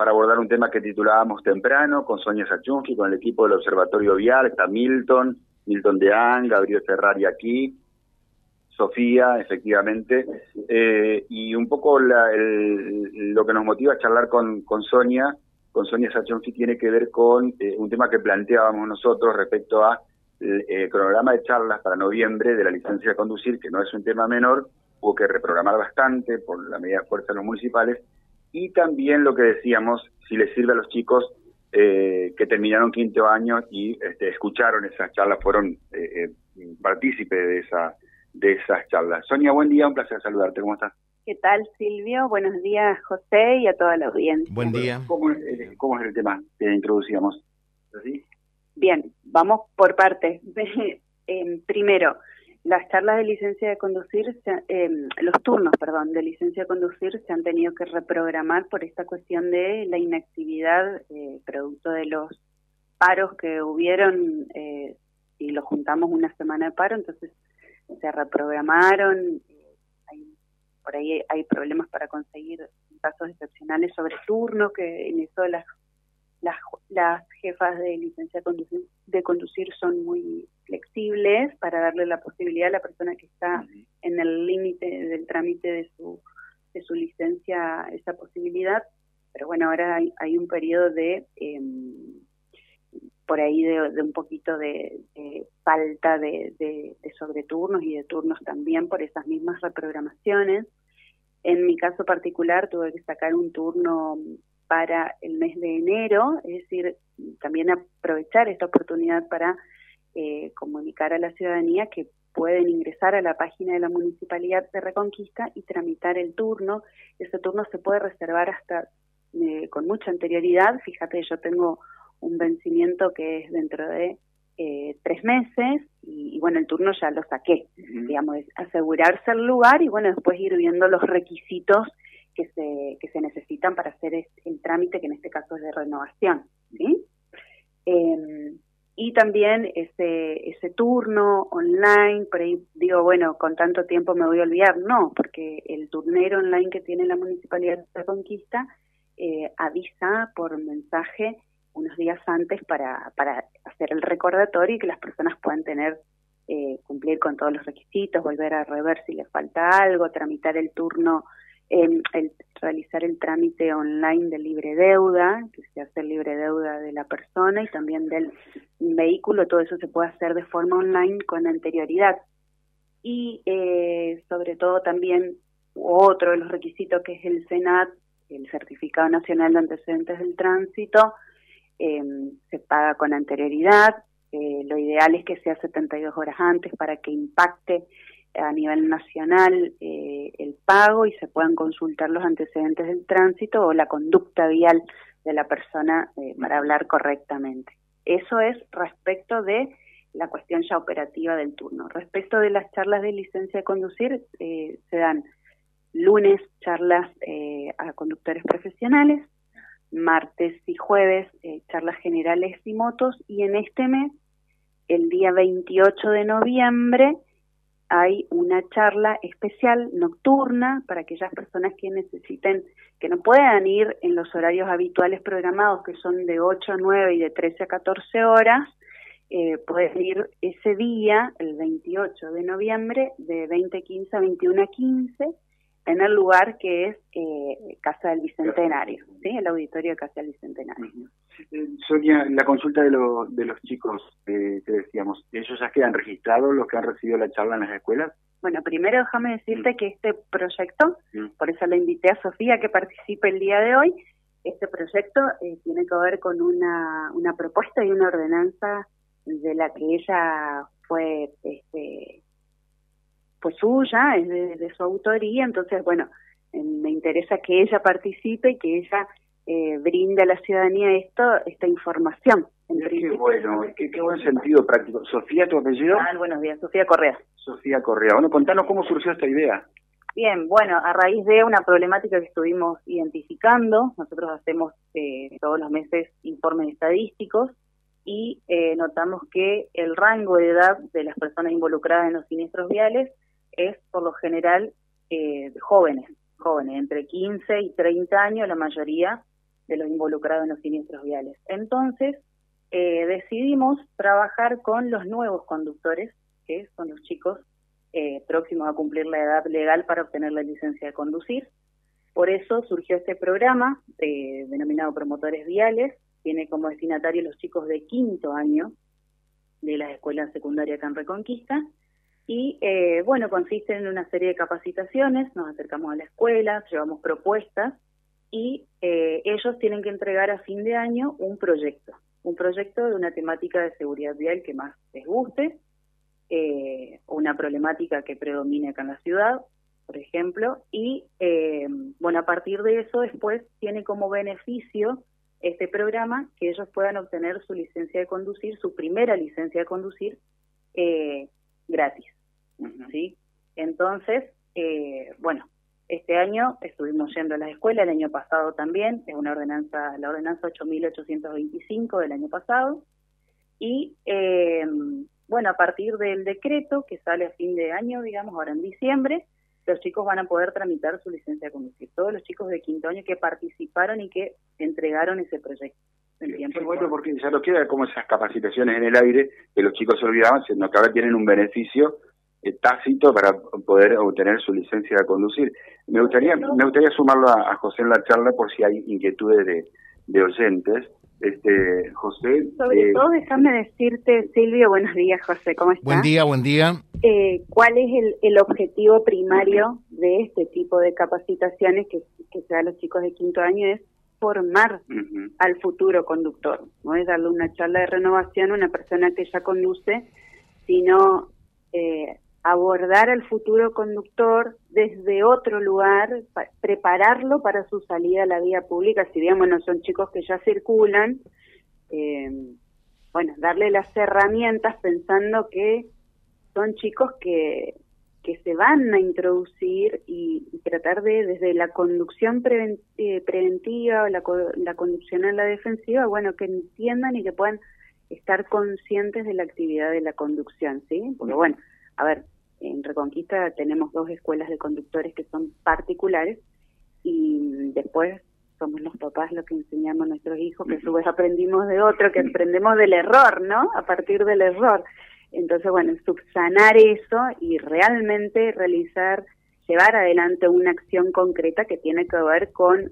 para abordar un tema que titulábamos temprano con Sonia Sachunski, con el equipo del Observatorio Vial, está Milton, Milton Deán, Gabriel Ferrari aquí, Sofía, efectivamente, eh, y un poco lo que nos motiva a charlar con, Sonia, con Sonia Sachonski, tiene que ver con eh, un tema que planteábamos nosotros respecto a el, eh, cronograma de charlas para noviembre de la licencia de conducir, que no es un tema menor, hubo que reprogramar bastante por la medida de fuerza de los municipales, y también lo que decíamos, si les sirve a los chicos eh, que terminaron quinto año y este, escucharon esas charlas, fueron eh, partícipes de esa de esas charlas. Sonia, buen día, un placer saludarte, ¿cómo estás? ¿Qué tal, Silvio? Buenos días, José, y a toda la audiencia. Buen día. ¿Cómo, es el tema que introducíamos? ¿Así? Bien, vamos por partes. eh, primero, las charlas de licencia de conducir, eh, los turnos, perdón, de licencia de conducir se han tenido que reprogramar por esta cuestión de la inactividad eh, producto de los paros que hubieron eh, y lo juntamos una semana de paro, entonces se reprogramaron. Hay, por ahí hay problemas para conseguir casos excepcionales sobre turno, que en eso las las, las jefas de licencia de conducir, son muy flexibles para darle la posibilidad a la persona que está en el límite del trámite de su, de su licencia esa posibilidad. Pero bueno, ahora hay, un periodo de, em, por ahí, de, un poquito de, falta de, de, de sobreturnos y de turnos también por esas mismas reprogramaciones. En mi caso particular tuve que sacar un turno para el mes de enero, es decir, también aprovechar esta oportunidad para eh, comunicar a la ciudadanía que pueden ingresar a la página de la Municipalidad de Reconquista y tramitar el turno. Ese turno se puede reservar hasta eh, con mucha anterioridad. Fíjate, yo tengo un vencimiento que es dentro de eh, tres meses y, bueno, el turno ya lo saqué. Digamos, es asegurarse el lugar y bueno, después ir viendo los requisitos que se, que se necesitan para hacer el trámite, que en este caso es de renovación. ¿sí? Em, y también ese, ese turno online, por ahí digo, bueno, con tanto tiempo me voy a olvidar. No, porque el turnero online que tiene la Municipalidad de Conquista eh, avisa por mensaje unos días antes para, para hacer el recordatorio y que las personas puedan tener, eh, cumplir con todos los requisitos, volver a rever si les falta algo, tramitar el turno el realizar el trámite online de libre deuda, que se hace libre deuda de la persona y también del vehículo, todo eso se puede hacer de forma online con anterioridad. Y eh, sobre todo también otro de los requisitos que es el SENAT, el Certificado Nacional de Antecedentes del Tránsito, eh, se paga con anterioridad, eh, lo ideal es que sea 72 horas antes para que impacte a nivel nacional eh, el pago y se puedan consultar los antecedentes del tránsito o la conducta vial de la persona eh, para hablar correctamente. Eso es respecto de la cuestión ya operativa del turno. Respecto de las charlas de licencia de conducir, eh, se dan lunes charlas a conductores profesionales, martes y jueves charlas generales y motos y en este mes, el día 28 de noviembre, hay una charla especial nocturna para aquellas personas que necesiten, que no puedan ir en los horarios habituales programados, que son de 8 a 9 y de 13 a 14 horas, eh, pueden ir ese día, el 28 de noviembre, de 20.15 a 21.15, en el lugar que es eh, Casa del Bicentenario, ¿sí? el auditorio de Casa del Bicentenario. Eh, Sonia, la consulta de, de los chicos eh, que decíamos, ¿ellos ya quedan registrados los que han recibido la charla en las escuelas? Bueno, primero déjame decirte mm. que este proyecto, mm. por eso le invité a Sofía que participe el día de hoy, este proyecto eh, tiene que ver con una, una propuesta y una ordenanza de la que ella fue este, pues suya, es de, su autoría, entonces, bueno, me interesa que ella participe y que ella eh, brinde a la ciudadanía esto, esta información. qué bueno, qué, buen sentido práctico. Sofía, ¿tu apellido? Ah, buenos días, Sofía Correa. Sofía Correa. Bueno, contanos cómo surgió esta idea. Bien, bueno, a raíz de una problemática que estuvimos identificando, nosotros hacemos eh, todos los meses informes estadísticos y eh, notamos que el rango de edad de las personas involucradas en los siniestros viales es por lo general eh, jóvenes, jóvenes, entre 15 y 30 años, la mayoría de los involucrados en los siniestros viales. Entonces, eh, decidimos trabajar con los nuevos conductores, que son los chicos eh, próximos a cumplir la edad legal para obtener la licencia de conducir. Por eso surgió este programa denominado Promotores Viales, tiene como destinatario los chicos de quinto año de la escuela secundaria Can Reconquista, y eh, bueno, consiste en una serie de capacitaciones, nos acercamos a la escuela, llevamos propuestas y eh, ellos tienen que entregar a fin de año un proyecto, un proyecto de una temática de seguridad vial que más les guste, eh, una problemática que predomine acá en la ciudad, por ejemplo, y bueno, a partir de eso después tiene como beneficio este programa que ellos puedan obtener su licencia de conducir, su primera licencia de conducir gratis. ¿Sí? Entonces, eh, bueno, este año estuvimos yendo a las escuelas, el año pasado también, es una ordenanza, la ordenanza 8825 del año pasado, y eh, bueno, a partir del decreto que sale a fin de año, digamos, ahora en diciembre, los chicos van a poder tramitar su licencia de conducir. Todos los chicos de quinto año que participaron y que entregaron ese proyecto. Es bueno porque ya no queda como esas capacitaciones en el aire que los chicos se olvidaban, sino que ahora tienen un beneficio tácito para poder obtener su licencia de conducir. Me gustaría, me gustaría sumarlo a, José en la charla por si hay inquietudes de, de oyentes. Este, José. Sobre eh, todo, déjame decirte, Silvio, buenos días, José, ¿cómo estás? Buen día, buen día. Eh, ¿Cuál es el, el, objetivo primario de este tipo de capacitaciones que, que se da a los chicos de quinto año? Es formar al futuro conductor, no es darle una charla de renovación a una persona que ya conduce, sino eh, abordar al futuro conductor desde otro lugar, prepararlo para su salida a la vía pública, si bien, bueno, son chicos que ya circulan, eh, bueno, darle las herramientas pensando que son chicos que, que se van a introducir y, tratar de, desde la conducción eh, preventiva o la, la conducción en la defensiva, bueno, que entiendan y que puedan estar conscientes de la actividad de la conducción, ¿sí? Porque bueno, a ver, en Reconquista tenemos dos escuelas de conductores que son particulares y después somos los papás los que enseñamos a nuestros hijos, que a su vez aprendimos de otro, que aprendemos del error, ¿no? A partir del error. Entonces, bueno, subsanar eso y realmente realizar, llevar adelante una acción concreta que tiene que ver con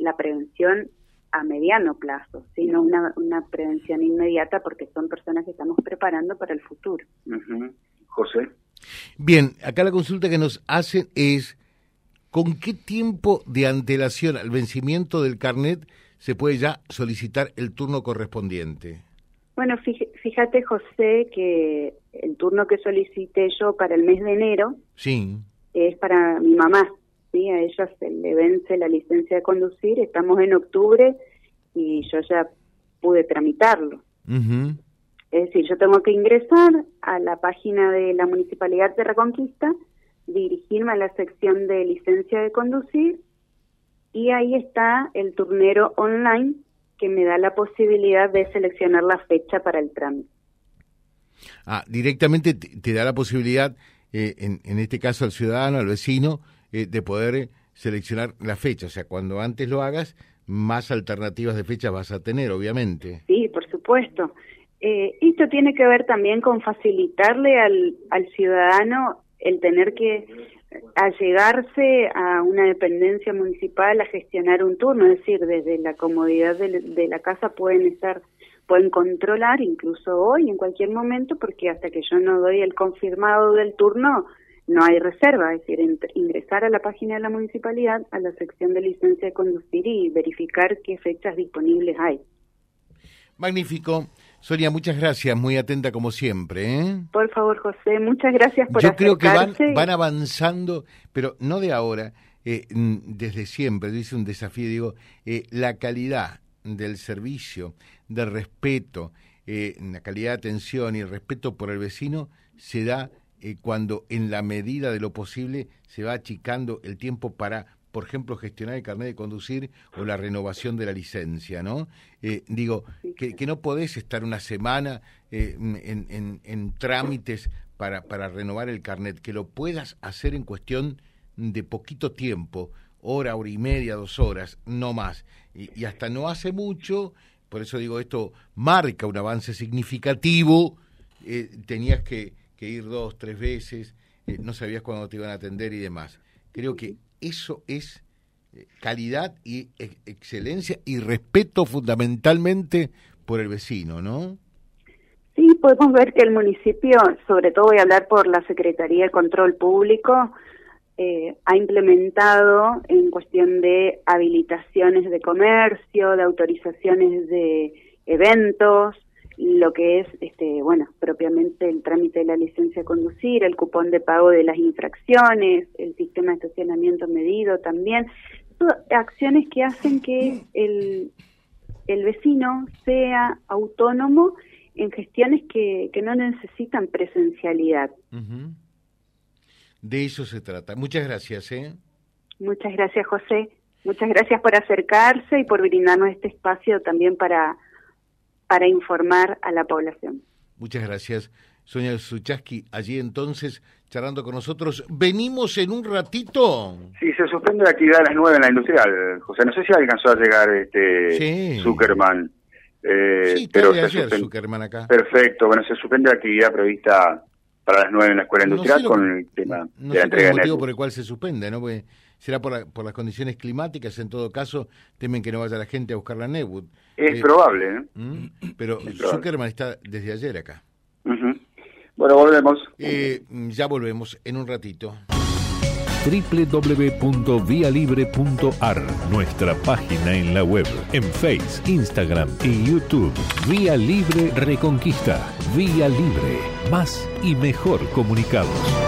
la prevención a mediano plazo, sino una, una prevención inmediata porque son personas que estamos preparando para el futuro. José. Bien, acá la consulta que nos hacen es, ¿con qué tiempo de antelación al vencimiento del carnet se puede ya solicitar el turno correspondiente? Bueno, fíjate, José, que el turno que solicité yo para el mes de enero sí. es para mi mamá. ¿sí? A ella se le vence la licencia de conducir, estamos en octubre y yo ya pude tramitarlo. Es decir, yo tengo que ingresar a la página de la Municipalidad de Reconquista, dirigirme a la sección de licencia de conducir y ahí está el turnero online que me da la posibilidad de seleccionar la fecha para el trámite. Ah, directamente te, da la posibilidad, eh, en, en, este caso al ciudadano, al vecino, eh, de poder seleccionar la fecha. O sea, cuando antes lo hagas, más alternativas de fecha vas a tener, obviamente. Sí, por supuesto. Eh, esto tiene que ver también con facilitarle al, al ciudadano el tener que allegarse a una dependencia municipal a gestionar un turno, es decir, desde la comodidad de, la casa pueden estar, pueden controlar incluso hoy, en cualquier momento, porque hasta que yo no doy el confirmado del turno, no hay reserva, es decir, ingresar a la página de la municipalidad, a la sección de licencia de conducir y verificar qué fechas disponibles hay. Magnífico. Sonia, muchas gracias, muy atenta como siempre. ¿eh? Por favor, José, muchas gracias por Yo creo que van, van avanzando, pero no de ahora, eh, desde siempre, dice un desafío, digo, eh, la calidad del servicio, del respeto, la calidad de atención y el respeto por el vecino se da cuando en la medida de lo posible se va achicando el tiempo para por ejemplo, gestionar el carnet de conducir o la renovación de la licencia, ¿no? Eh, digo, que, que, no podés estar una semana eh, en, en, en, trámites para, para renovar el carnet, que lo puedas hacer en cuestión de poquito tiempo, hora, hora y media, dos horas, no más. y, hasta no hace mucho, por eso digo, esto marca un avance significativo, eh, tenías que, ir dos, tres veces, no sabías cuándo te iban a atender y demás. Creo que eso es eh, calidad y excelencia y respeto fundamentalmente por el vecino, ¿no? Sí, podemos ver que el municipio, sobre todo voy a hablar por la Secretaría de Control Público, eh, ha implementado en cuestión de habilitaciones de comercio, de autorizaciones de eventos, lo que es, este, bueno, propiamente el trámite de la licencia de conducir, el cupón de pago de las infracciones, el sistema de estacionamiento medido también, acciones que hacen que el, el vecino sea autónomo en gestiones que, que no necesitan presencialidad. De eso se trata. Muchas gracias. ¿eh? Muchas gracias, José. Muchas gracias por acercarse y por brindarnos este espacio también para, para informar a la población. Muchas gracias. Sonia Suchaski, allí entonces, charlando con nosotros. ¿Venimos en un ratito? Sí, se suspende la actividad a las nueve en la industrial, José. No sé si alcanzó a llegar este Zuckerman. Eh, sí, pero ayer Zuckerman acá. Perfecto, bueno, se suspende la actividad prevista para las nueve en la escuela industrial con el tema de la entrega el motivo por el cual se suspende, ¿no? Porque será por, por las condiciones climáticas, en todo caso, temen que no vaya la gente a buscar la Netwood. Es eh, probable, ¿eh? Pero Zuckerman está desde ayer acá. Bueno, volvemos. Eh, ya volvemos en un ratito www.vialibre.ar, nuestra página en la web, en Face, Instagram y YouTube. Vía Libre Reconquista. Vía Libre. Más y mejor comunicados.